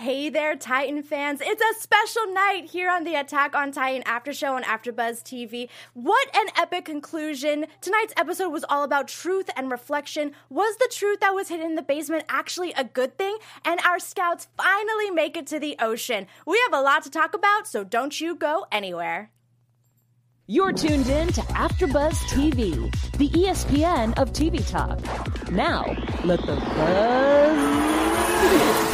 Hey there, Titan fans. It's a special night here on the Attack on Titan After Show on AfterBuzz TV. What an epic conclusion. Tonight's episode was all about truth and reflection. Was the truth that was hidden in the basement actually a good thing? And our scouts finally make it to the ocean. We have a lot to talk about, so don't you go anywhere. You're tuned in to AfterBuzz TV, the ESPN of TV talk. Now, let the buzz Hey,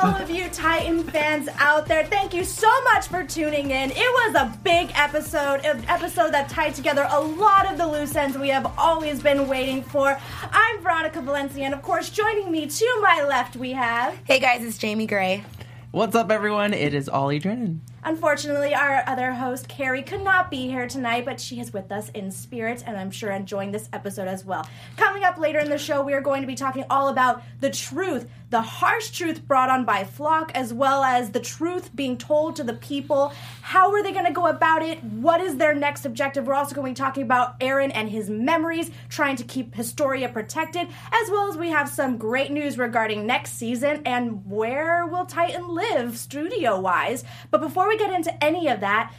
all of you Titan fans out there, thank you so much for tuning in. It was a big episode, an episode that tied together a lot of the loose ends we have always been waiting for. I'm Veronica Valencia, and of course, joining me to my left, we have. Hey guys, it's Jamie Gray. What's up, everyone? It is Ollie Drennan. Unfortunately, our other host, Carrie, could not be here tonight, but she is with us in spirit, and I'm sure enjoying this episode as well. Coming up later in the show, we are going to be talking all about the truth the harsh truth brought on by Floch, as well as the truth being told to the people. How are they going to go about it? What is their next objective? We're also going to be talking about Eren and his memories, trying to keep Historia protected, as well as we have some great news regarding next season and where will Titan live studio wise. But before we get into any of that,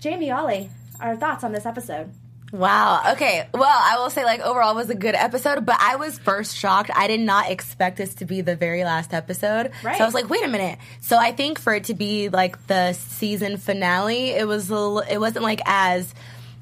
Jamie Ollie, our thoughts on this episode. Wow. Okay. Well, I will say, like, overall was a good episode, but I was first shocked. I did not expect this to be the very last episode. Right. So I was like, wait a minute. So I think for it to be like the season finale, it was a little, it wasn't like as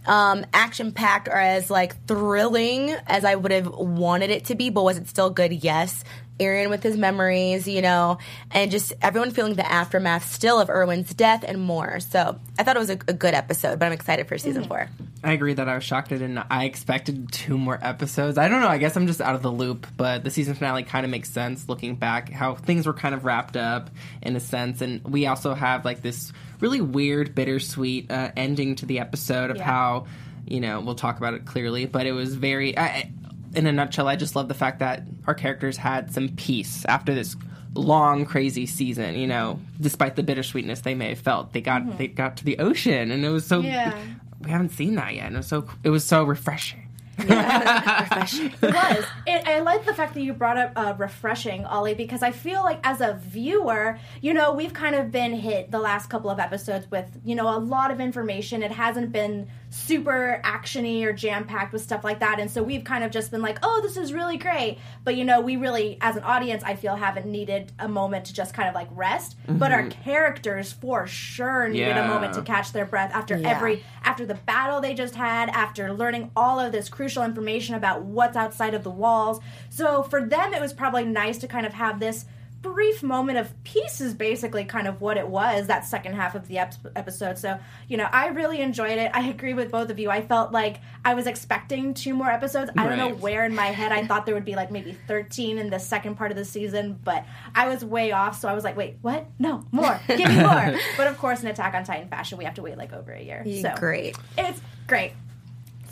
um, action packed or as like thrilling as I would have wanted it to be, but was it still good? Yes. Eren with his memories, you know, and just everyone feeling the aftermath still of Erwin's death and more. So I thought it was a, a good episode, but I'm excited for season mm-hmm. four. I agree that I was shocked and I expected two more episodes. I don't know. I guess I'm just out of the loop, but the season finale kind of makes sense looking back how things were kind of wrapped up in a sense, and we also have like this really weird, bittersweet uh, ending to the episode of yeah. how you know we'll talk about it clearly, but it was very. I, in a nutshell, I just love the fact that our characters had some peace after this long crazy season you know despite the bittersweetness they may have felt they got mm-hmm. they got to the ocean and it was so yeah. we haven't seen that yet and it was so it was so refreshing refreshing. It was. It, I like the fact that you brought up uh, refreshing, Ollie, because I feel like as a viewer, you know, we've kind of been hit the last couple of episodes with, you know, a lot of information. It hasn't been super actiony or jam packed with stuff like that, and so we've kind of just been like, oh, this is really great. But you know, we really, as an audience, I feel haven't needed a moment to just kind of like rest. Mm-hmm. But our mm-hmm. characters, for sure, needed yeah. a moment to catch their breath after yeah. every after the battle they just had, after learning all of this crucial information about what's outside of the walls. So for them, it was probably nice to kind of have this brief moment of peace is basically kind of what it was that second half of the episode. So you know i really enjoyed it. I agree with both of you. I felt like i was expecting two more episodes. I don't know where in my head i thought there would be like maybe 13 in the second part of the season but i was way off so i was like wait what? No more. Give me more. But of course in attack on titan fashion we have to wait like over a year. So great. it's great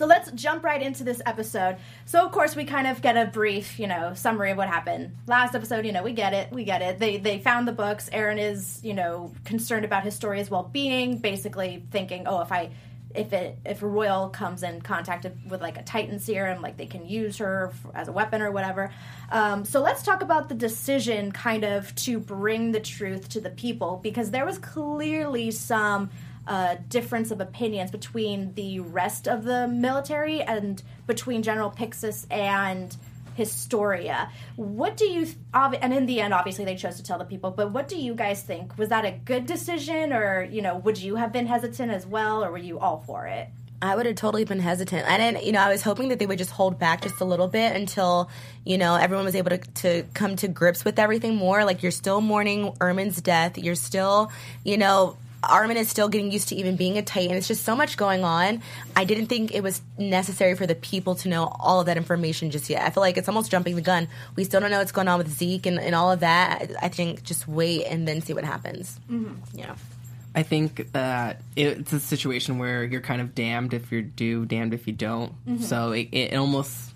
so let's jump right into this episode. So of course we kind of get a brief, you know, summary of what happened. Last episode, you know, we get it, we get it. They they found the books. Eren is, you know, concerned about Historia's well-being, basically thinking, "Oh, if I if it if a royal comes in contact with like a titan serum like they can use her as a weapon or whatever um, so let's talk about the decision kind of to bring the truth to the people because there was clearly some uh, difference of opinions between the rest of the military and between General Pixis and Historia. What do you, ob- and in the end, obviously they chose to tell the people, but what do you guys think? Was that a good decision, or, you know, would you have been hesitant as well, or were you all for it? I would have totally been hesitant. I didn't, you know, I was hoping that they would just hold back just a little bit until, you know, everyone was able to, to come to grips with everything more. Like, you're still mourning Erwin's death. You're still, you know, Armin is still getting used to even being a Titan. It's just so much going on. I didn't think it was necessary for the people to know all of that information just yet. I feel like it's almost jumping the gun. We still don't know what's going on with Zeke and, and all of that. I think just wait and then see what happens. Mm-hmm. Yeah. I think that it's a situation where you're kind of damned if you do, damned if you don't. Mhm. So it, it almost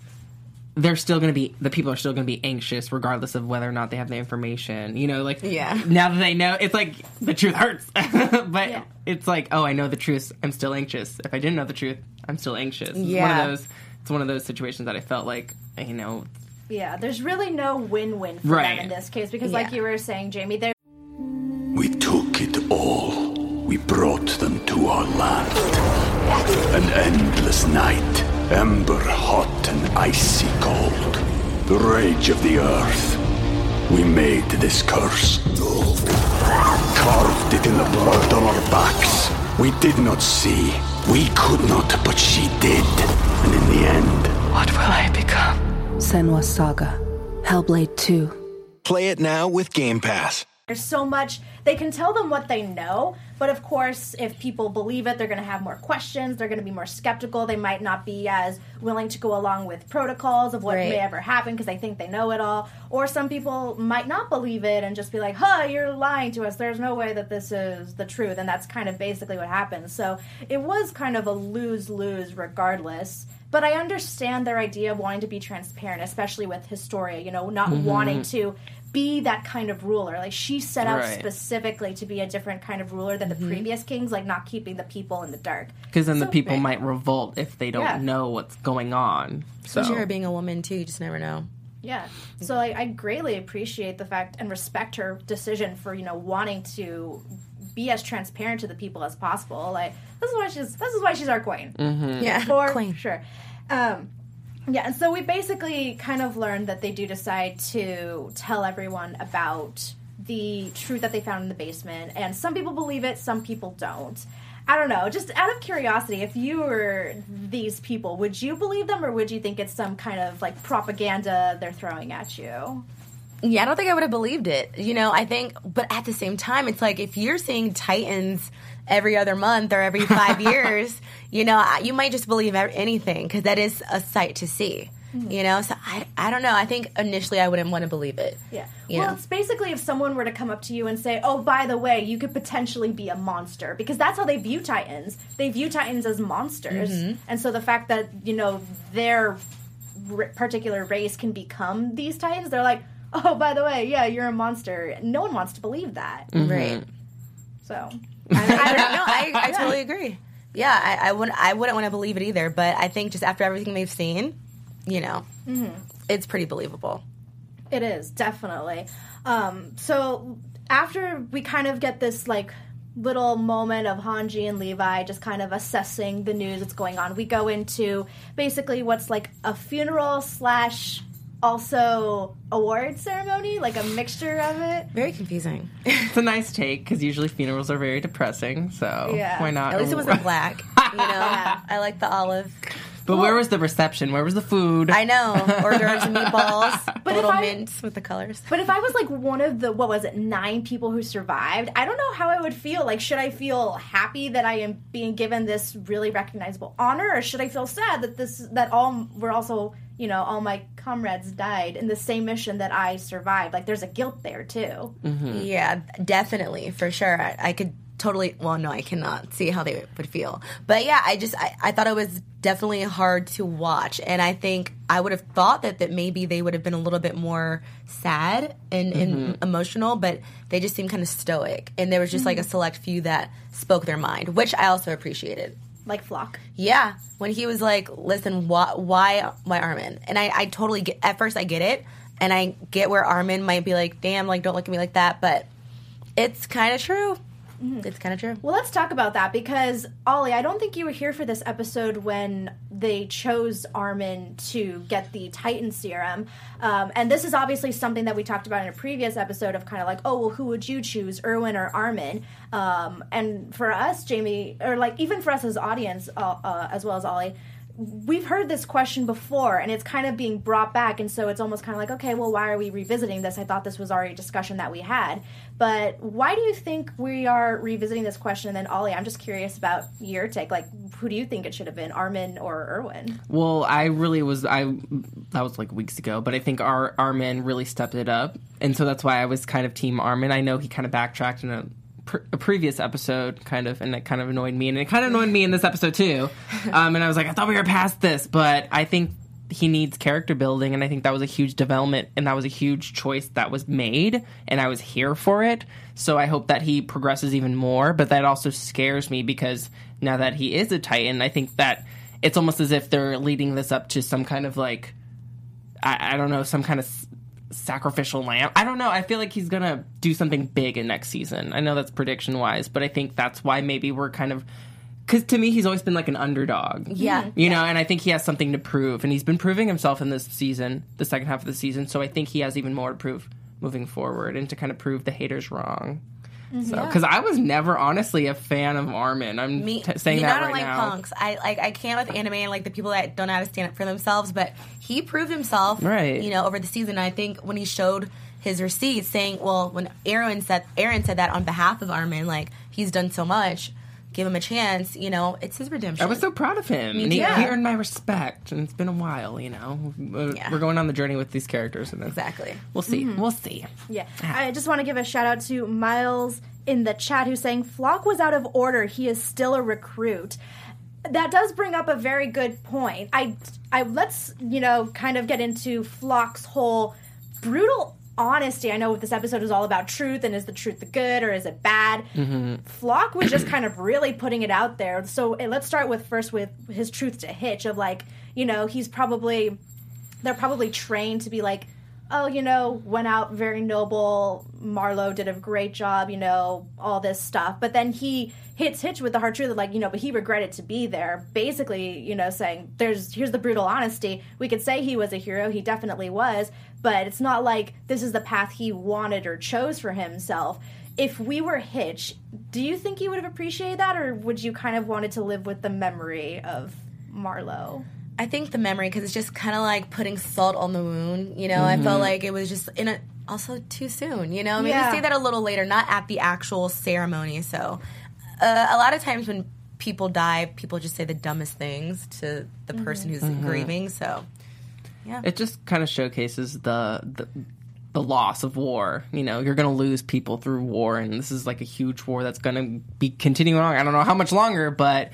they're still going to be the people are still going to be anxious regardless of whether or not they have the information. You know, like Yeah. now that they know, it's like the truth hurts, but it's like oh, I know the truth. I'm still anxious. If I didn't know the truth, I'm still anxious. It's one Yeah. of those. It's one of those situations that I felt like you know. Yeah, there's really no win-win for Right. them in this case because, like you were saying, Jamie, there We took it all. We brought them to our land. An endless night, ember hot and icy cold. The rage of the earth. We made this curse. Carved it in the blood on our backs. We did not see. We could not, but she did. And in the end, What will I become? Senua's Saga. Hellblade 2. Play it now with Game Pass. there's so much they can tell them what they know, but of course, if people believe it, they're going to have more questions. They're going to be more skeptical. They might not be as willing to go along with protocols of what Right. may ever happen because they think they know it all. Or some people might not believe it and just be like, "Huh, you're lying to us. There's no way that this is the truth." And that's kind of basically what happens. So it was kind of a lose lose, regardless. But I understand their idea of wanting to be transparent, especially with Historia. You know, not Mhm. wanting to be that kind of ruler. Like she set out Right. specifically to be a different kind of ruler than the previous kings, like not keeping the people in the dark. Because then the So- people might revolt if they don't Yeah. know what's going on. So Especially her being a woman, too. You just never know. Yeah. So like, I greatly appreciate the fact and respect her decision for you know wanting to be as transparent to the people as possible. Like this is why she's this is why she's our queen. Mhm. Yeah, for queen. sure. Um, yeah, and so we basically kind of learned that they do decide to tell everyone about the truth that they found in the basement, and some people believe it, some people don't. I don't know. Just out of curiosity, if you were these people, would you believe them, or would you think it's some kind of like propaganda they're throwing at you? Yeah, I don't think I would have believed it. You know, I think, but at the same time, it's like if you're seeing Titans every other month or every five years, you know, you might just believe anything because that is a sight to see. Mhm. You know, so I, I don't know. I think initially I wouldn't want to believe it. Yeah. You well, know? it's basically if someone were to come up to you and say, "Oh, by the way, you could potentially be a monster," because that's how they view Titans. They view Titans as monsters, Mhm. and so the fact that you know their r- particular race can become these Titans, they're like, "Oh, by the way, yeah, you're a monster." No one wants to believe that, Right. So I, I don't know. I, I totally agree. Yeah, I, I wouldn't. I wouldn't want to believe it either. But I think just after everything they've seen, you know, Mhm. it's pretty believable. It is definitely. Um, so after we kind of get this like little moment of Hanji and Levi just kind of assessing the news that's going on, we go into basically what's like a funeral slash also award ceremony, like a mixture of it. Very confusing. it's a nice take because usually funerals are very depressing. So Yeah. why not? At least it wasn't black. You know, I like the olive. But where was the reception? Where was the food? I know. Hors d'oeuvres and meatballs. But little if I- mints with the colors. But if I was like one of the what was it nine people who survived, I don't know how I would feel. Like, should I feel happy that I am being given this really recognizable honor, or should I feel sad that this that all we're also you know all my comrades died in the same mission that I survived? Like, there's a guilt there too. Yeah, definitely, for sure. I, I could totally, well, no, I cannot see how they would feel. But yeah, I just, I, I thought it was definitely hard to watch. And I think I would have thought that, that maybe they would have been a little bit more sad and, and Mhm. emotional, but they just seemed kind of stoic. And there was just like a select few that spoke their mind, which I also appreciated. Like Floch. Yeah, when he was like, "Listen, why, why, why Armin?" And I, I totally get. At first, I get it, and I get where Armin might be like, "Damn, like don't look at me like that," but it's kind of true. It's kind of true. Well, let's talk about that because Ollie, I don't think you were here for this episode when they chose Armin to get the Titan serum, um, and this is obviously something that we talked about in a previous episode of kind of like, oh, well, who would you choose, Erwin or Armin? Um, and for us, Jamie, or like even for us as audience, uh, uh, as well as Ollie we've heard this question before and it's kind of being brought back and so it's almost kind of like okay well why are we revisiting this? I thought this was already a discussion that we had. But why do you think we are revisiting this question? And then ollie i'm just curious about your take. Like who do you think it should have been armin or erwin Well, I really was. I that was like weeks ago, but I think our Armin really stepped it up, and so that's why I was kind of team Armin. I know he kind of backtracked in a, pr- a previous episode, kind of, and it kind of annoyed me, and it kind of annoyed me in this episode too. Um, and I was like, I thought we were past this, but I think he needs character building, and I think that was a huge development, and that was a huge choice that was made, and I was here for it. So I hope that he progresses even more, but that also scares me because now that he is a Titan, I think that it's almost as if they're leading this up to some kind of like I, I don't know some kind of sacrificial lamb. I don't know. I feel like he's gonna do something big in next season. I know that's prediction wise, but I think that's why maybe we're kind of because to me he's always been like an underdog. Yeah. Mm-hmm. you know, and I think he has something to prove, and he's been proving himself in this season, the second half of the season. So I think he has even more to prove moving forward, and to kind of prove the haters wrong. Mm-hmm. So, because I was never honestly a fan of Armin. I'm Me, t- saying you that know, I don't right like now. punks. I like I can't with anime and like the people that don't know how to stand up for themselves. But he proved himself, Right. You know, over the season. I think when he showed his receipts, saying, "Well, when Eren said Eren said that on behalf of Armin, like he's done so much, give him a chance." You know, it's his redemption. I was so proud of him. And he, too. he earned my respect. And it's been a while, you know. We're Yeah. we're going on the journey with these characters. And then exactly. We'll see. Mm-hmm. We'll see. Yeah. I just want to give a shout out to Miles in the chat who's saying Floch was out of order. He is still a recruit. That does bring up a very good point. I I let's, you know, kind of get into Floch's whole brutal honesty. I know what this episode is all about truth and is the truth the good or is it bad? Floch was just kind of really putting it out there. So eh, let's start with first with his truth to Hitch of like, you know, he's probably they're probably trained to be like, oh, you know, went out very noble. Marlo did a great job, you know, all this stuff. But then he hits Hitch with the hard truth of like, you know, but he regretted to be there. Basically, you know, saying there's here's the brutal honesty. We could say he was a hero. He definitely was, but it's not like this is the path he wanted or chose for himself. If we were Hitch, do you think you would have appreciated that, or would you kind of wanted to live with the memory of Marlo? I think the memory because it's just kind of like putting salt on the wound. You know, I felt mm-hmm. like it was just in a also too soon. You know, maybe Yeah. say that a little later, not at the actual ceremony. So, uh, a lot of times when people die, people just say the dumbest things to the person who's grieving. So, yeah, It just kind of showcases the, the the loss of war. You know, you're going to lose people through war, and this is like a huge war that's going to be continuing on. I don't know how much longer, but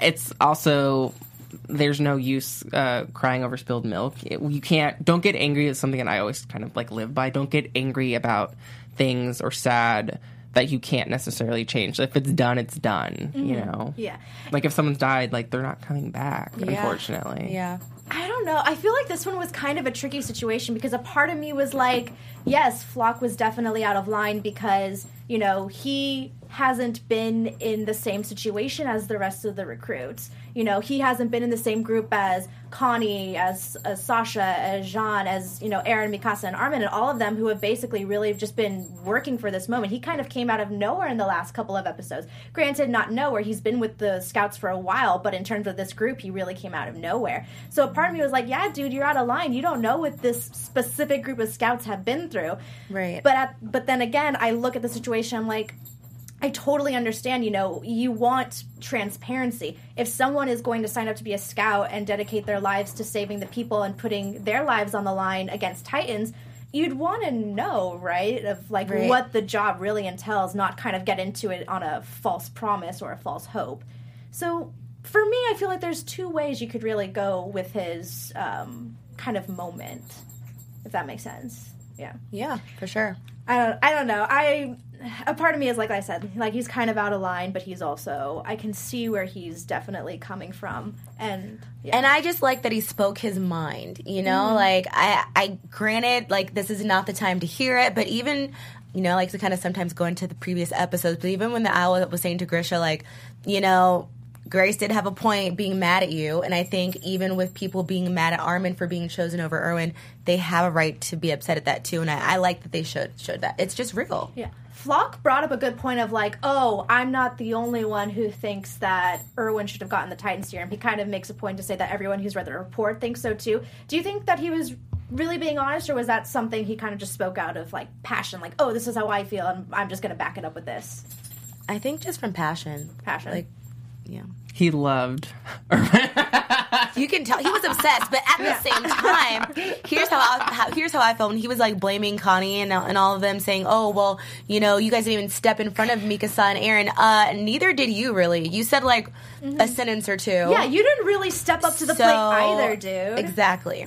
it's also there's no use uh, crying over spilled milk. It- you can't. Don't get angry at something that I always kind of like live by. Don't get angry about things or sad that you can't necessarily change. If it's done, it's done. You mm-hmm. know. Yeah. Like if someone's died, like they're not coming back. Unfortunately. yeah. I don't know. I feel like this one was kind of a tricky situation because a part of me was like, yes, Floch was definitely out of line because, you know, he hasn't been in the same situation as the rest of the recruits. You know, he hasn't been in the same group as Connie, as, as Sasha, as Jean, as, you know, Eren, Mikasa, and Armin, and all of them who have basically really just been working for this moment. He kind of came out of nowhere in the last couple of episodes. Granted, not nowhere. He's been with the scouts for a while, but in terms of this group, he really came out of nowhere. So a part of me was like, yeah, dude, you're out of line. You don't know what this specific group of scouts have been through. Right. But at, but then again, I look at the situation. I'm like, I totally understand. You know, you want transparency. If someone is going to sign up to be a scout and dedicate their lives to saving the people and putting their lives on the line against Titans, you'd want to know, right? Of like Right. what the job really entails, not kind of get into it on a false promise or a false hope. So for me, I feel like there's two ways you could really go with his um, kind of moment, if that makes sense. Yeah. Yeah, for sure. I don't I don't know. I a part of me is like I said, like he's kind of out of line, but he's also I can see where he's definitely coming from. And yeah. And I just like that he spoke his mind, you know? Mm-hmm. Like I I granted like this is not the time to hear it, but even you know, like to kind of sometimes go into the previous episodes, but even when the owl was saying to Grisha, like, you know, Grace did have a point being mad at you, and I think even with people being mad at Armin for being chosen over Erwin, they have a right to be upset at that too, and I, I like that they showed showed that. It's just real. Yeah. Floch brought up a good point of like, oh, I'm not the only one who thinks that Erwin should have gotten the Titan serum. He kind of makes a point to say that everyone who's read the report thinks so too. Do you think that he was really being honest, or was that something he kind of just spoke out of like passion, like, oh, this is how I feel, and I'm just going to back it up with this? I think just from passion. Passion. Like, yeah. He loved. You can tell he was obsessed, but at the same time, here's how, I, how here's how I felt when he was like blaming Connie and, and all of them, saying, "Oh, well, you know, you guys didn't even step in front of Mikasa and Eren. Uh, neither did you, really. You said like a sentence or two. Yeah, you didn't really step up to the So- plate either, dude. Exactly.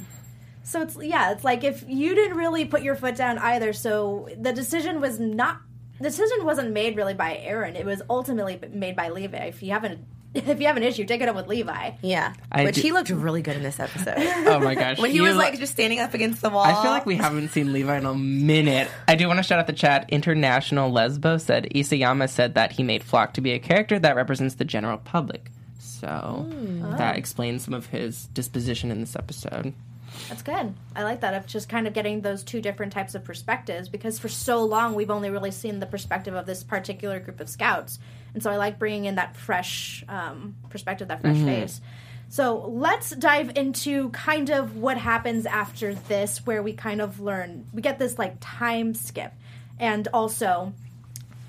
So it's yeah, it's like if you didn't really put your foot down either. So the decision was not the decision wasn't made really by Eren. It was ultimately made by Levi. If you haven't if you have an issue, take it up with Levi. Yeah, I which do- he looked really good in this episode. Oh my gosh. when he You- was like just standing up against the wall. I feel like we haven't seen Levi in a minute. I do want to shout out the chat. International Lesbo said Isayama said that he made Floch to be a character that represents the general public. So hmm. that oh. explains some of his disposition in this episode. That's good. I like that of just kind of getting those two different types of perspectives because for so long we've only really seen the perspective of this particular group of scouts, and so I like bringing in that fresh um, perspective, that fresh face. So let's dive into kind of what happens after this, where we kind of learn we get this like time skip, and also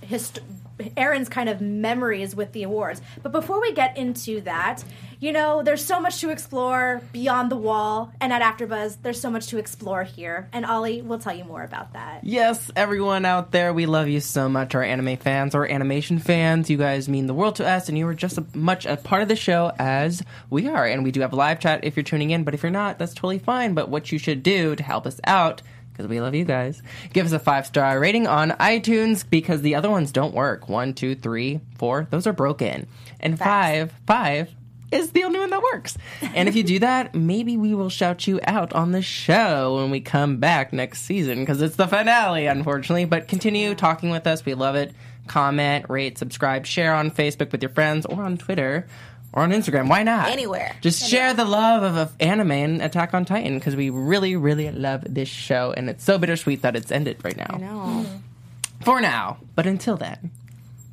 hist- Eren's kind of memories with the awards. But before we get into that, you know, there's so much to explore beyond the wall, and at AfterBuzz, there's so much to explore here. And Ollie will tell you more about that. Yes, everyone out there, we love you so much, our anime fans, our animation fans. You guys mean the world to us, and you are just as much a part of the show as we are. And we do have a live chat if you're tuning in, but if you're not, that's totally fine. But what you should do to help us out, because we love you guys, give us a five star rating on iTunes because the other ones don't work. One, two, three, four, those are broken. And five, five is the only one that works. And if you do that, maybe we will shout you out on the show when we come back next season because it's the finale, unfortunately. But continue talking with us. We love it. Comment, rate, subscribe, share on Facebook with your friends or on Twitter or on Instagram. Why not? Anywhere. Just share the love of, of anime and Attack on Titan because we really, really love this show. And it's so bittersweet that it's ended right now. no. Mm-hmm. For now. But until then,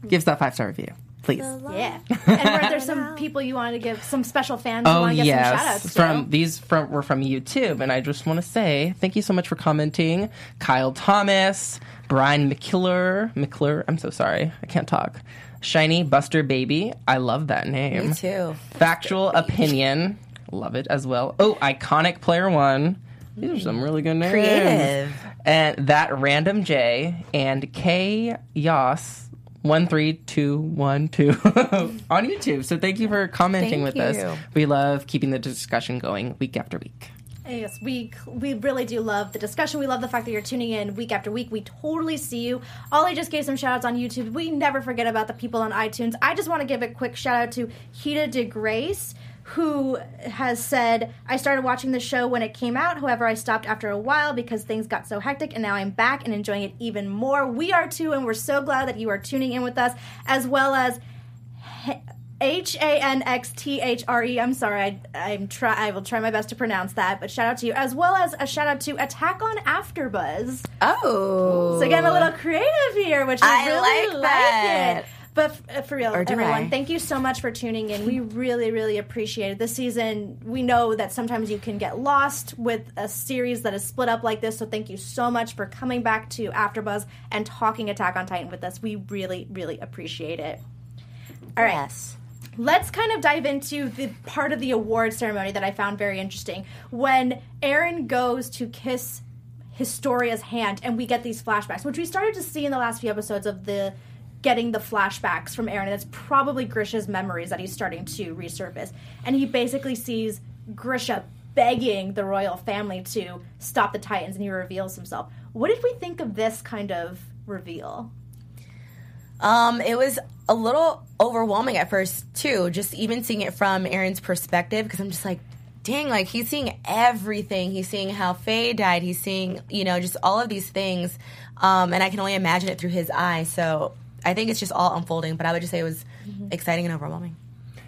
give us that five star review, please. Yeah. and were there some people you wanted to give, some special fans oh, you Oh want to give some shout yes, outs from these from were from YouTube, and I just want to say thank you so much for commenting, Kyle Thomas, Brian McClure, McClure. I'm so sorry, I can't talk. Shiny Buster Baby, I love that name. Me too. Factual opinion, love it as well. Oh, iconic player one. These are some really good names. Creative. And that random J and K Yas. One three two one two on YouTube. So thank you for commenting Thank with you. us. We love keeping the discussion going week after week. Yes, we we really do love the discussion. We love the fact that you're tuning in week after week. We totally see you. Ollie just gave some shout outs on YouTube. We never forget about the people on iTunes. I just want to give a quick shout out to Hita de Grace, who has said, I started watching the show when it came out. However, I stopped after a while because things got so hectic, and now I'm back and enjoying it even more. We are too, and we're so glad that you are tuning in with us, as well as H A N X T H R E. I'm sorry, I, I'm try. I will try my best to pronounce that. But shout out to you, as well as a shout out to Attack on AfterBuzz. Oh. So getting a little creative here, which I, I really like like, it. But f- uh, for real, everyone, I? thank you so much for tuning in. We really, really appreciate it. This season, we know that sometimes you can get lost with a series that is split up like this. So thank you so much for coming back to AfterBuzz and talking Attack on Titan with us. We really, really appreciate it. All right Yes. Let's kind of dive into the part of the award ceremony that I found very interesting. When Eren goes to kiss Historia's hand, and we get these flashbacks, which we started to see in the last few episodes of the getting the flashbacks from Eren, and it's probably Grisha's memories that he's starting to resurface. And he basically sees Grisha begging the royal family to stop the Titans, and he reveals himself. What did we think of this kind of reveal? Um, it was a little overwhelming at first too, just even seeing it from Eren's perspective, because I'm just like, dang, like he's seeing everything. He's seeing how Faye died. He's seeing, you know, just all of these things. Um, and I can only imagine it through his eyes. So I think it's just all unfolding. But I would just say it was exciting and overwhelming.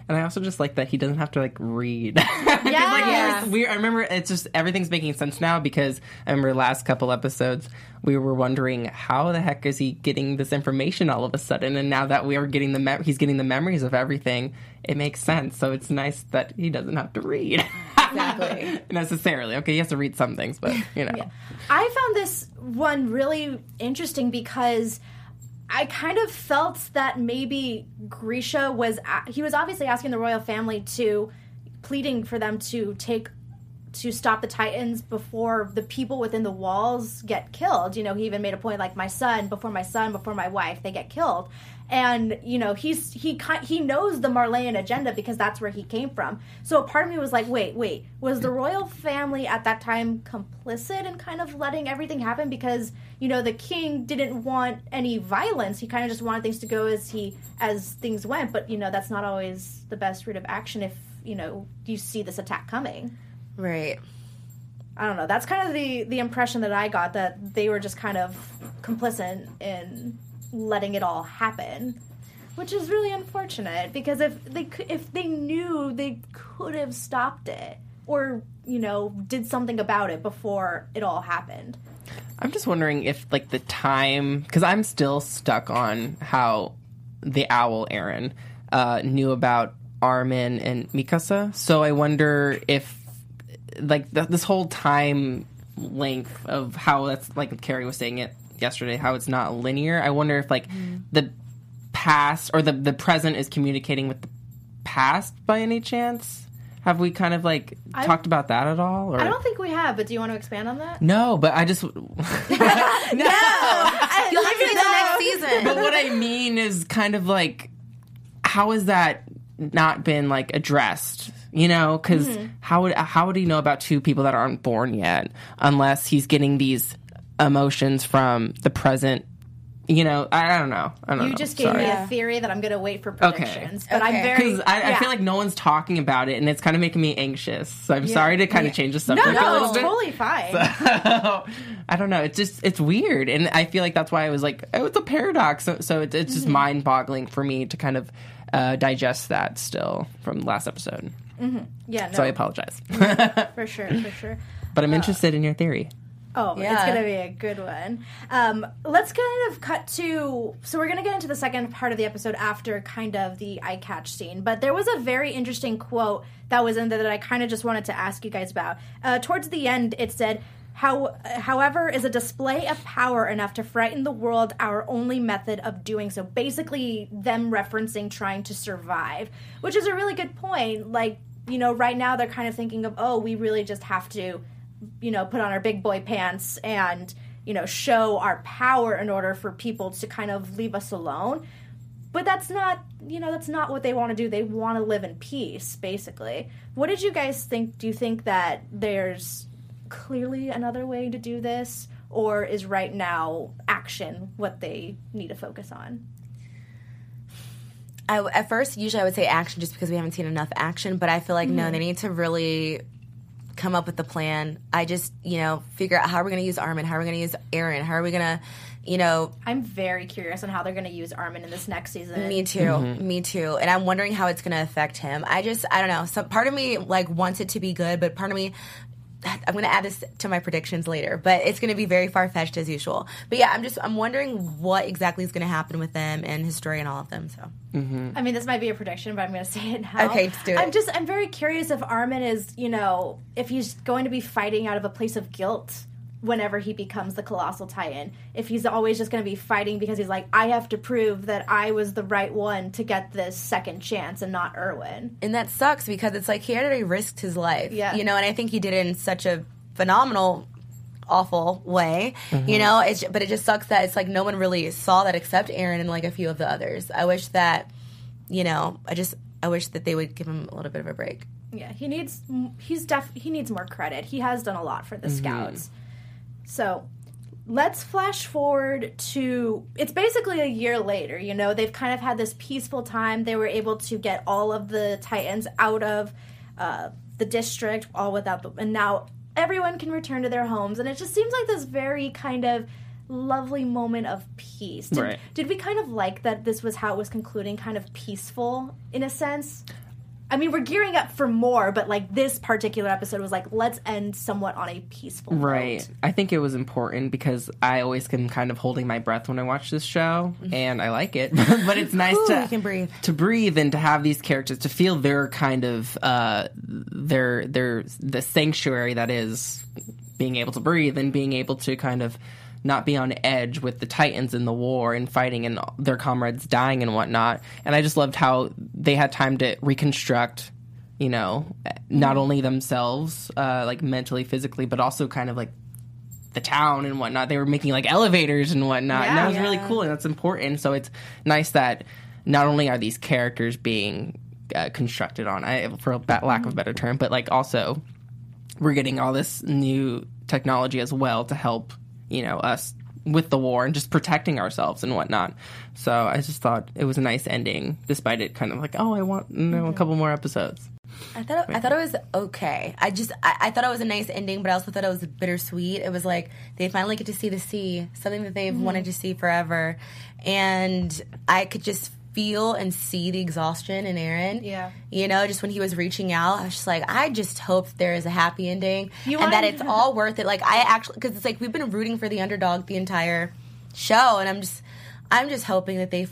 And I also just like that he doesn't have to like read. Yeah. like, was. I remember it's just everything's making sense now because I remember last couple episodes we were wondering how the heck is he getting this information all of a sudden, and now that we are getting the mem- he's getting the memories of everything, it makes sense. So it's nice that he doesn't have to read Exactly. necessarily. Okay, he has to read some things, but you know. I found this one really interesting because I kind of felt that maybe Grisha was he was obviously asking the royal family to pleading for them to take to stop the titans before the people within the walls get killed. You know, he even made a point like my son before my son before my wife they get killed. And you know he's he he knows the Marleyan agenda because that's where he came from. So a part of me was like, wait, wait, was the royal family at that time complicit in kind of letting everything happen because you know the king didn't want any violence. He kind of just wanted things to go as he as things went. But you know that's not always the best route of action if you know you see this attack coming. Right. I don't know. That's kind of the the impression that I got that they were just kind of complicit in letting it all happen, which is really unfortunate because if they if they knew they could have stopped it or you know did something about it before it all happened. I'm just wondering if like the time because I'm still stuck on how the owl Eren uh, knew about Armin and Mikasa. So I wonder if like th- this whole time length of how that's like Carrie was saying it yesterday, how it's not linear. I wonder if like the past or the the present is communicating with the past by any chance. Have we kind of like talked about that at all? Or? I don't think we have, but do you want to expand on that? No, but I just no. You'll have to the next season. but what I mean is kind of like, how has that not been like addressed? You know, because mm-hmm. how would how would he know about two people that aren't born yet unless he's getting these emotions from the present? You know, I, I don't know. I don't You know. just gave Sorry. me a theory that I'm going to wait for predictions, but I'm very because I, I feel like no one's talking about it, and it's kind of making me anxious. So I'm sorry to kind of change the subject no, a no, little it's bit. totally fine. I don't know. It's just it's weird, and I feel like that's why I was like, oh, it's a paradox. So, so it's, it's Mm-hmm. just mind boggling for me to kind of uh, digest that still from the last episode. yeah, no, So I apologize, for sure, for sure. but I'm interested in your theory. Oh, it's going to be a good one. Um, let's kind of cut to. So, we're going to get into the second part of the episode after kind of the eye catch scene. But there was a very interesting quote that was in there that I kind of just wanted to ask you guys about. Uh, towards the end, it said, How, however, is a display of power enough to frighten the world our only method of doing so? Basically, them referencing trying to survive, which is a really good point. Like, you know, right now they're kind of thinking of, oh, we really just have to you know, put on our big boy pants and, you know, show our power in order for people to kind of leave us alone. But that's not, you know, that's not what they want to do. They want to live in peace, basically. What did you guys think? Do you think that there's clearly another way to do this? Or is right now action what they need to focus on? I, at first, usually I would say action just because we haven't seen enough action, but I feel like no, mm-hmm. they need to really come up with the plan. I just, you know, figure out how we're we going to use Armin, how we're we going to use Eren, how are we going to, you know, I'm very curious on how they're going to use Armin in this next season. me too, mm-hmm. me too, and I'm wondering how it's going to affect him. I just, I don't know. Some part of me like wants it to be good, but part of me. I'm going to add this to my predictions later, but it's going to be very far fetched as usual. But yeah, I'm just I'm wondering what exactly is going to happen with them and his story and all of them. So mm-hmm. I mean, this might be a prediction, but I'm going to say it now. Okay, let's do it. I'm just, I'm very curious if Armin is, you know, if he's going to be fighting out of a place of guilt whenever he becomes the colossal titan. If he's always just going to be fighting because he's like, I have to prove that I was the right one to get this second chance and not Erwin. and that sucks because it's like he already risked his life. Yeah. You know, and I think he did it in such a phenomenal awful way. You mm-hmm. know, it's but it just sucks that it's like no one really saw that except Eren and like a few of the others. I wish that you know, I just I wish that they would give him a little bit of a break. Yeah, he needs, he's def, he needs more credit. He has done a lot for the mm-hmm. scouts. So let's flash forward to it's basically a year later you know they've kind of had this peaceful time they were able to get all of the titans out of uh, the district, all without the, and now everyone can return to their homes, and it just seems like this very kind of lovely moment of peace. Did, Right. did we kind of like that this was how it was concluding, kind of peaceful in a sense? I mean, we're gearing up for more, but like this particular episode was like, let's end somewhat on a peaceful Right. note. I think it was important because I always am kind of holding my breath when I watch this show, and I like it. but it's nice Ooh, to breathe. to breathe and to have these characters to feel their kind of uh, their their the sanctuary that is being able to breathe and being able to kind of not be on edge with the titans in the war and fighting and their comrades dying and whatnot and i just loved how they had time to reconstruct you know not only themselves uh, like mentally physically but also kind of like the town and whatnot. They were making like elevators and whatnot, and that was really cool and that's important. So it's nice that not only are these characters being uh, constructed on, I, for that lack of a better term, but like also we're getting all this new technology as well to help you know us with the war and just protecting ourselves and whatnot. So I just thought it was a nice ending, despite it kind of like, oh, I want you know, a mm-hmm. couple more episodes. I thought I thought it was okay. I just I, I thought it was a nice ending, but I also thought it was bittersweet. It was like they finally get to see the sea, something that they've mm-hmm. wanted to see forever, and I could just feel and see the exhaustion in Eren. Yeah. you know, just when he was reaching out, I was just like, I just hope there is a happy ending You and that it's all worth it. Like I actually, because it's like we've been rooting for the underdog the entire show, and I'm just I'm just hoping that they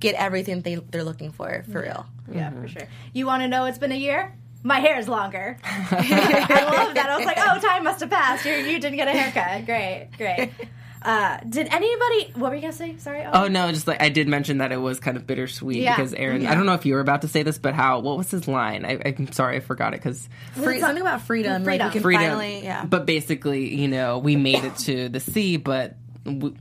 get everything they they're looking for for real. Yeah, for mm-hmm. sure. You want to know it's been a year? My hair is longer. I love that. I was like, oh, time must have passed. You you didn't get a haircut. Great, great. Uh, did anybody? What were you gonna say? Sorry. Oh no, just like I did mention that it was kind of bittersweet Yeah. because Eren. I don't know if you were about to say this, but how? What was his line? I, I'm sorry, I forgot it because Free, something about freedom. Freedom. Like we can freedom. finally, yeah. But basically, you know, we made it to the sea, but w-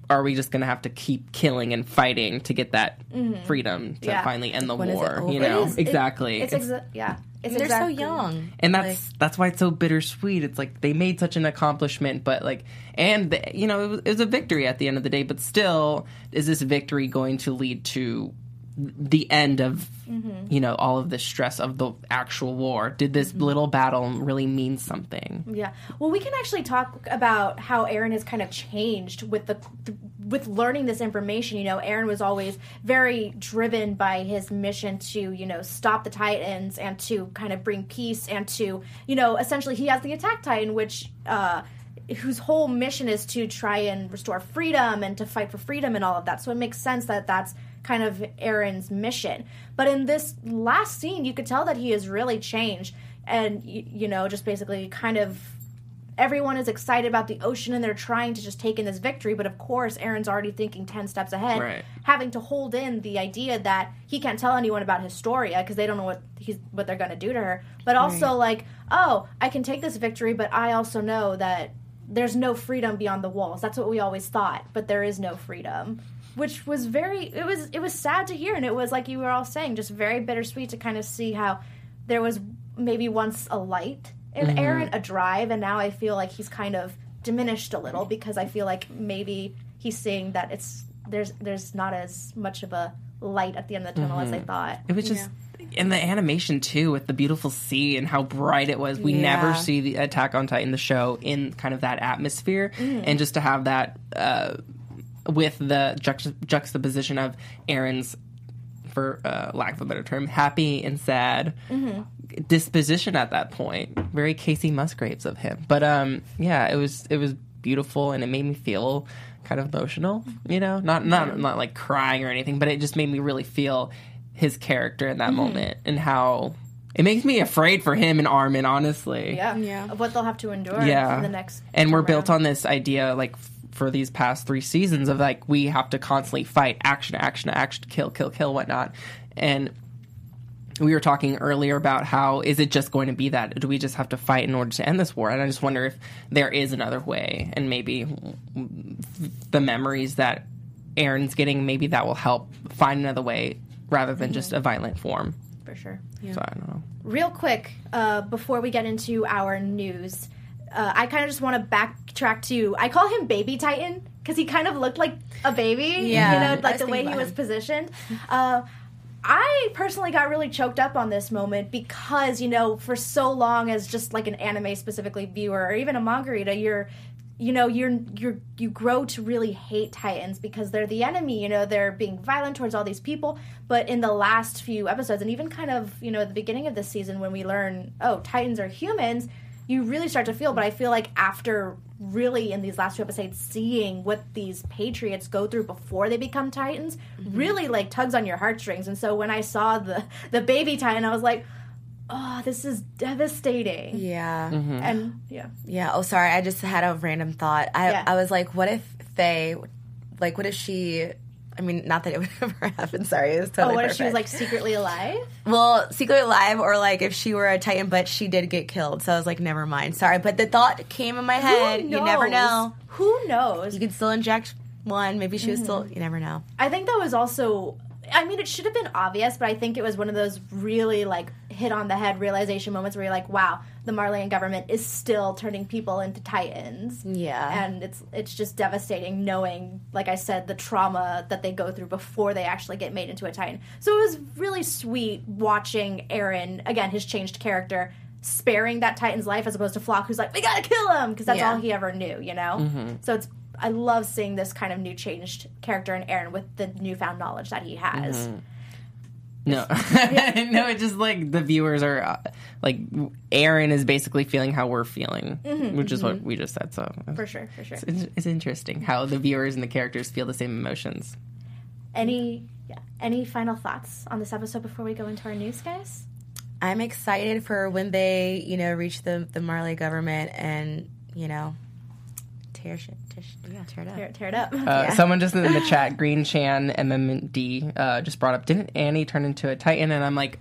are we just going to have to keep killing and fighting to get that freedom to Mm-hmm. Yeah. finally end the When is it war? You know, is- it- exactly. It's, It's- exa- yeah. It's They're exactly. so young, and that's that's why it's so bittersweet. It's like they made such an accomplishment, but like, and the, you know, it was, it was a victory at the end of the day. But still, is this victory going to lead to the end of Mm-hmm. you know all of the stress of the actual war? Did this little battle really mean something? Yeah. Well, we can actually talk about how Eren has kind of changed with the with learning this information. You know, Eren was always very driven by his mission to, you know, stop the Titans and to kind of bring peace and to, you know, essentially he has the attack Titan which uh whose whole mission is to try and restore freedom and to fight for freedom and all of that. So it makes sense that that's kind of Eren's mission. But in this last scene, you could tell that he has really changed. And y- you know, just basically kind of everyone is excited about the ocean and they're trying to just take in this victory. But of course eren's already thinking 10 steps ahead Right. having to hold in the idea that he can't tell anyone about historia because uh, they don't know what he's what they're going to do to her. But also like oh i can take this victory but i also know that there's no freedom beyond the walls. That's what we always thought but there is no freedom which was very it was it was sad to hear. And it was like you were all saying just very bittersweet to kind of see how there was maybe once a light in mm-hmm. Eren, a drive, and now I feel like he's kind of diminished a little because I feel like maybe he's seeing that it's there's there's not as much of a light at the end of the tunnel as I mm-hmm. thought. It was just in the animation too, with the beautiful sea and how bright it was. We Yeah. never see the Attack on Titan, the show, in kind of that atmosphere, mm-hmm. and just to have that uh, with the juxt- juxtaposition of Eren's, for uh, lack of a better term, happy and sad disposition at that point. Very Kacey Musgraves of him, but um, yeah, it was it was beautiful, and it made me feel kind of emotional. You know, not not not like crying or anything, but it just made me really feel his character in that moment and how it makes me afraid for him and Armin. Honestly, Yeah, Yeah. Of what they'll have to endure yeah. in the next. and we're time built on this idea like f- for these past three seasons of like we have to constantly fight action action action kill kill kill whatnot. And we were talking earlier about how is it just going to be that? Do we just have to fight in order to end this war? And i just wonder if there is another way and maybe the memories that eren's getting maybe that will help find another way rather than just a violent form. For sure. so i don't know. Real quick, uh, before we get into our news, uh, I kind of just want to backtrack to. I call him Baby Titan because he kind of looked like a baby. Yeah. you know, like the way he was him. positioned. Uh, I personally got really choked up on this moment because, you know, for so long as just like an anime specifically viewer or even a manga reader, you're you know, you're you're you grow to really hate Titans because they're the enemy, you know, they're being violent towards all these people. But in the last few episodes and even kind of, you know, at the beginning of this season when we learn, oh, Titans are humans, you really start to feel, but I feel like after really in these last two episodes seeing what these patriots go through before they become titans mm-hmm. really like tugs on your heartstrings and so when i saw the the baby titan i was like oh this is devastating Yeah. Mm-hmm. and yeah Yeah. Oh, sorry. I just had a random thought. I Yeah. I was like, what if Faye, like, what if she? I mean, not that it would ever happen. Sorry, it was totally. oh what if she was like secretly alive well, secretly alive, or like if she were a Titan, but she did get killed. So I was like, never mind. Sorry, but the thought came in my head. You never know. who knows You could still inject one. Maybe she was Mm-hmm. still. You never know. I think that was also I mean it should have been obvious, but I think it was one of those really like hit on the head realization moments where you're like, wow, the Marleyan government is still turning people into titans. Yeah. And it's it's just devastating knowing, like I said, the trauma that they go through before they actually get made into a titan. So it was really sweet watching Eren, again, his changed character, sparing that titan's life as opposed to Floch who's like, We gotta kill him because that's Yeah. all he ever knew, you know? Mm-hmm. So it's I love seeing this kind of new changed character in Eren with the newfound knowledge that he has. No, no. It's just like the viewers are uh, like Eren is basically feeling how we're feeling, mm-hmm, which is what mm-hmm. we just said. So For sure, for sure. it's, it's interesting how the viewers and the characters feel the same emotions. Any yeah, any final thoughts on this episode before we go into our news, guys? I'm excited for when they, you know, reach the the Marley government and you know, tear shit, tear, shit- yeah, tear it up. Tear, tear it up. Uh, Someone just in the chat, Green Chan MMD, uh, just brought up, didn't Annie turn into a Titan? And I'm like,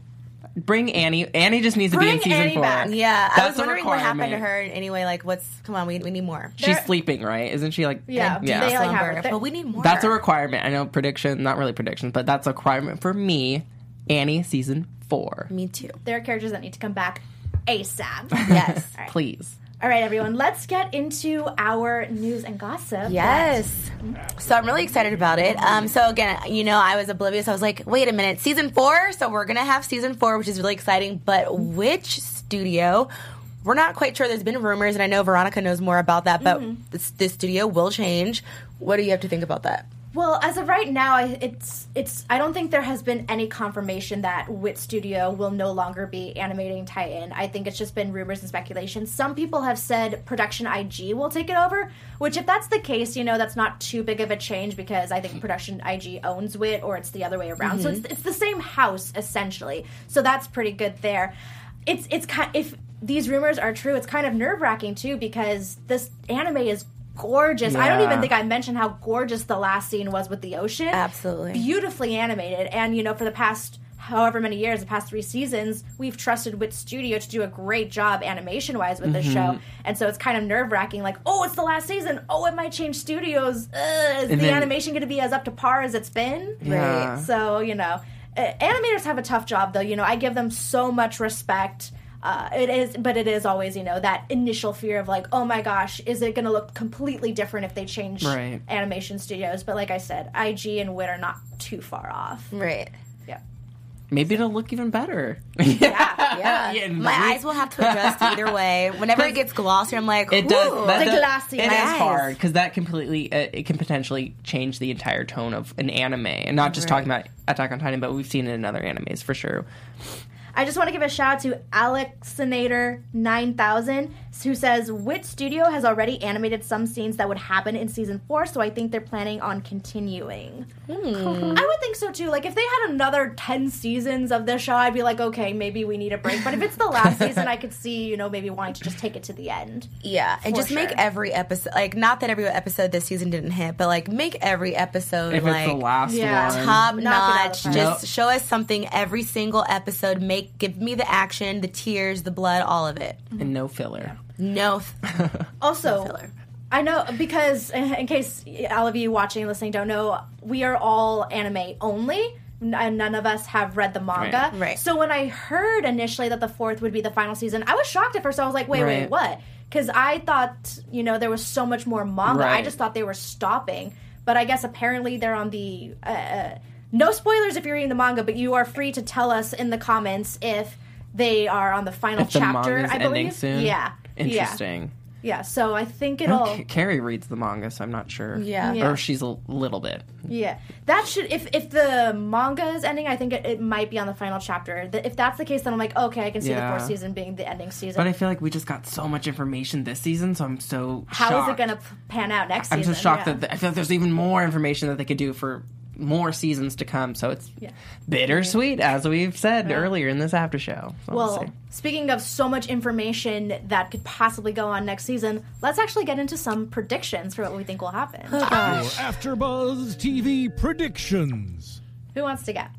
bring Annie. Annie just needs to be in season Annie four. back. Yeah, I That's was a wondering what happened to requirement. her. Anyway, like, what's? Come on, we, we need more. She's sleeping, right? Isn't she like? Yeah, yeah. they like have her. but we need more. That's a requirement. I know prediction, not really prediction, but that's a requirement for me. Annie season four, Me too. There are characters that need to come back ASAP. Yes. please. All right, everyone, let's get into our news and gossip. Yes. So I'm really excited about it. Um, so again, you know, I was oblivious. I was like, wait a minute, season four. So we're gonna have season four, which is really exciting. But which studio? We're not quite sure. There's been rumors, and I know Veronica knows more about that. But this, this studio will change. What do you have to think about that? Well, as of right now, I, it's it's. I don't think there has been any confirmation that Wit Studio will no longer be animating Titan. I think it's just been rumors and speculation. Some people have said Production IG will take it over, which, if that's the case, you know, that's not too big of a change because I think Production IG owns Wit, or it's the other way around. So it's mm-hmm. it's the same house essentially. So that's pretty good there. It's it's kind if these rumors are true, it's kind of nerve wracking too because this anime is gorgeous. I don't even think I mentioned how gorgeous the last scene was with the ocean. Absolutely. Beautifully animated. And, you know, for the past however many years, the past three seasons, we've trusted Wit Studio to do a great job animation wise with this Mm-hmm. show. And so it's kind of nerve wracking like, oh, it's the last season. Oh, it might change studios. Ugh, is And the then- animation going to be as up to par as it's been? Yeah. So, you know, uh, animators have a tough job, though. You know, I give them so much respect. Uh, it is, but it is always, you know, that initial fear of like, oh my gosh, is it going to look completely different if they change Right. animation studios? But like I said, IG and Wit are not too far off. Right. Yeah. Maybe it'll look even better. Yeah. Yeah, My we- eyes will have to adjust either way. Whenever it gets glossy, I'm like, It does. "Ooh." That The does- glassy It is eyes. hard because that completely uh, it can potentially change the entire tone of an anime, and not just talking about Attack on Titan, but we've seen it in other animes for sure. I just want to give a shout out to Alexinator9000 who says Wit Studio has already animated some scenes that would happen in season 4, so I think they're planning on continuing. Hmm. I would think so too. Like if they had another 10 seasons of this show, I'd be like, okay, maybe we need a break. But if it's the last season, I could see, you know, maybe wanting to just take it to the end. Yeah, and For just make every episode like not that every episode this season didn't hit, but like make every episode If like it's the last Yeah. one, top Knock it out notch. of the park. Just show us something every single episode. Make give me the action, the tears, the blood, all of it. and no filler. No, Also, filler. I know because in case all of you watching and listening don't know, we are all anime only. And none of us have read the manga. Right. Right. So when I heard initially that the fourth would be the final season, I was shocked at first. I was like, wait, wait, what? Because I thought, you know, there was so much more manga. I just thought they were stopping. But I guess apparently they're on the. Uh, uh, no spoilers if you're reading the manga, but you are free to tell us in the comments if they are on the final If the chapter. manga's I ending believe. soon? Yeah. Interesting. Yeah. yeah. So I think it'll. Ca- Carrie reads the manga, so I'm not sure. Yeah. Yeah. Or she's a little bit. Yeah, that should. If if the manga is ending, I think it, it might be on the final chapter. Th- If that's the case, then I'm like, okay, I can see the Yeah. fourth season being the ending season. But I feel like we just got so much information this season, so I'm so How is shocked. it going to pan out next season? I'm so shocked Yeah. that th- I feel like there's even more information that they could do for more seasons to come. So it's Yeah. bittersweet, as we've said earlier in this after show. So we'll Well, speaking of so much information that could possibly go on next season, let's actually get into some predictions for what we think will happen. Your AfterBuzz TV predictions. Who wants to get?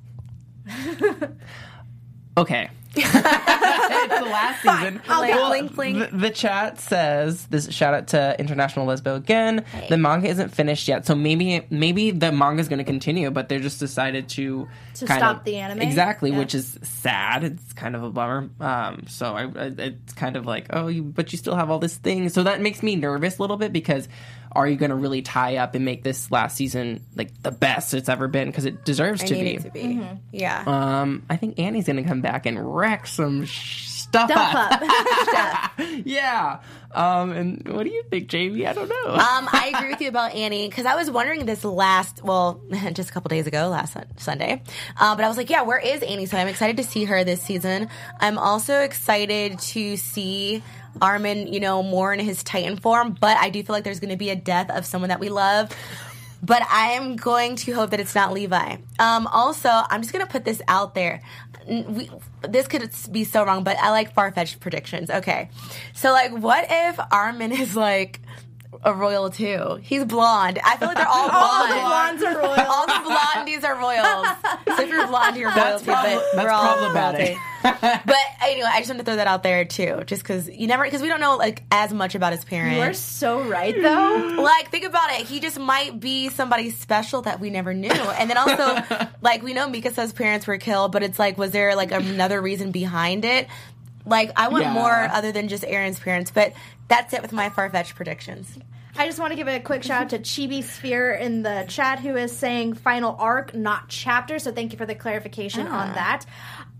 Okay. It's the last season. Like, Well, blink, blink. The, the chat says this. Shout out to International Lesbo again. The manga isn't finished yet, so maybe maybe the manga is going to continue, but they're just decided to To stop of- the anime? exactly, Yeah. which is sad. It's kind of a bummer. Um, so I, I, it's kind of like oh, you, but you still have all this thing. So that makes me nervous a little bit because are you going to really tie up and make this last season like the best it's ever been because it deserves I to need be. it to be. Mm-hmm. Yeah. Um, I think Annie's gonna come back and wreck some sh- stuff Dump up. up. yeah. Um, and what do you think, Jamie? I don't know. Um, I agree with you about Annie because I was wondering this last, well, just a couple days ago, last sun- Sunday. Uh, but I was like, yeah, where is Annie? So I'm excited to see her this season. I'm also excited to see Armin, you know, more in his Titan form. But I do feel like there's going to be a death of someone that we love. But I am going to hope that it's not Levi. Um, also, I'm just going to put this out there. We, this could be so wrong, but I like far fetched predictions. Okay. So, like, what if Armin is like a royal too? He's blonde. I feel like they're all blonde. All the blondes are royal. All the blondies are royals. So if you're blonde, you're royalty. but that's we're all problematic. royalty. But anyway, I just want to throw that out there too, just because you never, because we don't know like as much about his parents. You are so right, though. Like, think about it. He just might be somebody special that we never knew. And then also, like, we know Mikasa's parents were killed, but it's like, was there like another reason behind it? Like, I want Yeah. more other than just Eren's parents, but that's it with my far fetched predictions. I just want to give a quick shout out to Chibi Sphere in the chat who is saying final arc, not chapter. So thank you for the clarification Ah. on that.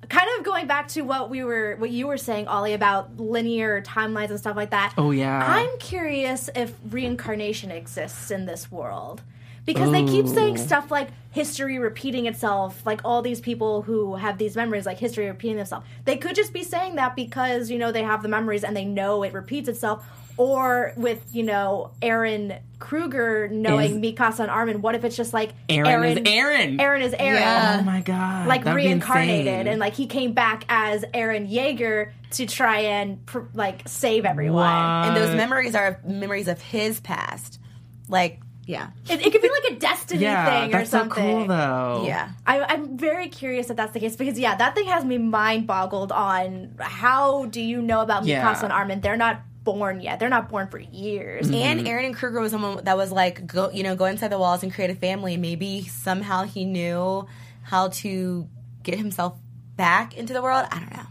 Kind of going back to what we were, what you were saying, Ollie, about linear timelines and stuff like that. Oh, yeah. I'm curious if reincarnation exists in this world. Because they keep saying stuff like history repeating itself, like all these people who have these memories, like history repeating itself. They could just be saying that because, you know, they have the memories and they know it repeats itself. Or with, you know, Eren Kruger knowing Mikasa and Armin, what if it's just like Eren Eren is Eren. Eren is Eren. Yeah. oh my god. Like that would reincarnated, and like he came back as Eren Yeager to try and pr- like save everyone. And Uh, those memories are memories of his past. Like, yeah. It, it could be like a destiny yeah, thing or that's so something. cool though. Yeah. I, I'm very curious if that's the case because yeah, that thing has me mind boggled on how do you know about Yeah. Mikasa and Armin? They're not born yet. They're not born for years. Mm-hmm. And Eren and Kruger was someone that was like, go, you know, go inside the walls and create a family. Maybe somehow he knew how to get himself back into the world. I don't know.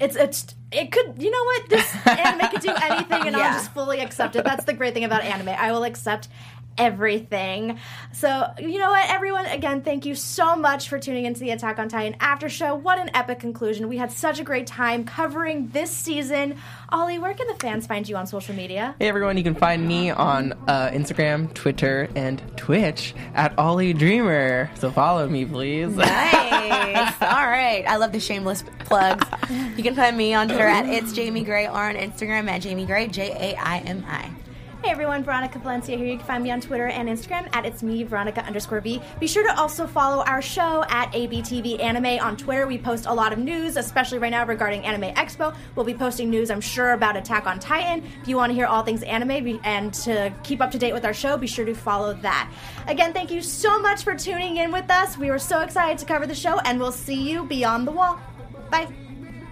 It's it's it could you know what this anime could do anything and I'll just fully accept it. That's the great thing about anime. I will accept everything. So you know what, everyone. Again, thank you so much for tuning into the Attack on Titan after show. What an epic conclusion! We had such a great time covering this season. Ollie, where can the fans find you on social media? Hey everyone, you can find me on uh, Instagram, Twitter, and Twitch at Ollie Dreamer. So follow me, please. Nice. All right. I love the shameless plugs. You can find me on Twitter at it's Jamie Gray or on Instagram at Jamie Gray, J A I M I. Hey everyone, Veronica Valencia here. You can find me on Twitter and Instagram at it's me, Veronica underscore V. Be sure to also follow our show at ABTV Anime on Twitter. We post a lot of news, especially right now regarding Anime Expo. We'll be posting news, I'm sure, about Attack on Titan. If you want to hear all things anime and to keep up to date with our show, be sure to follow that. Again, thank you so much for tuning in with us. We were so excited to cover the show, and we'll see you beyond the wall. Bye.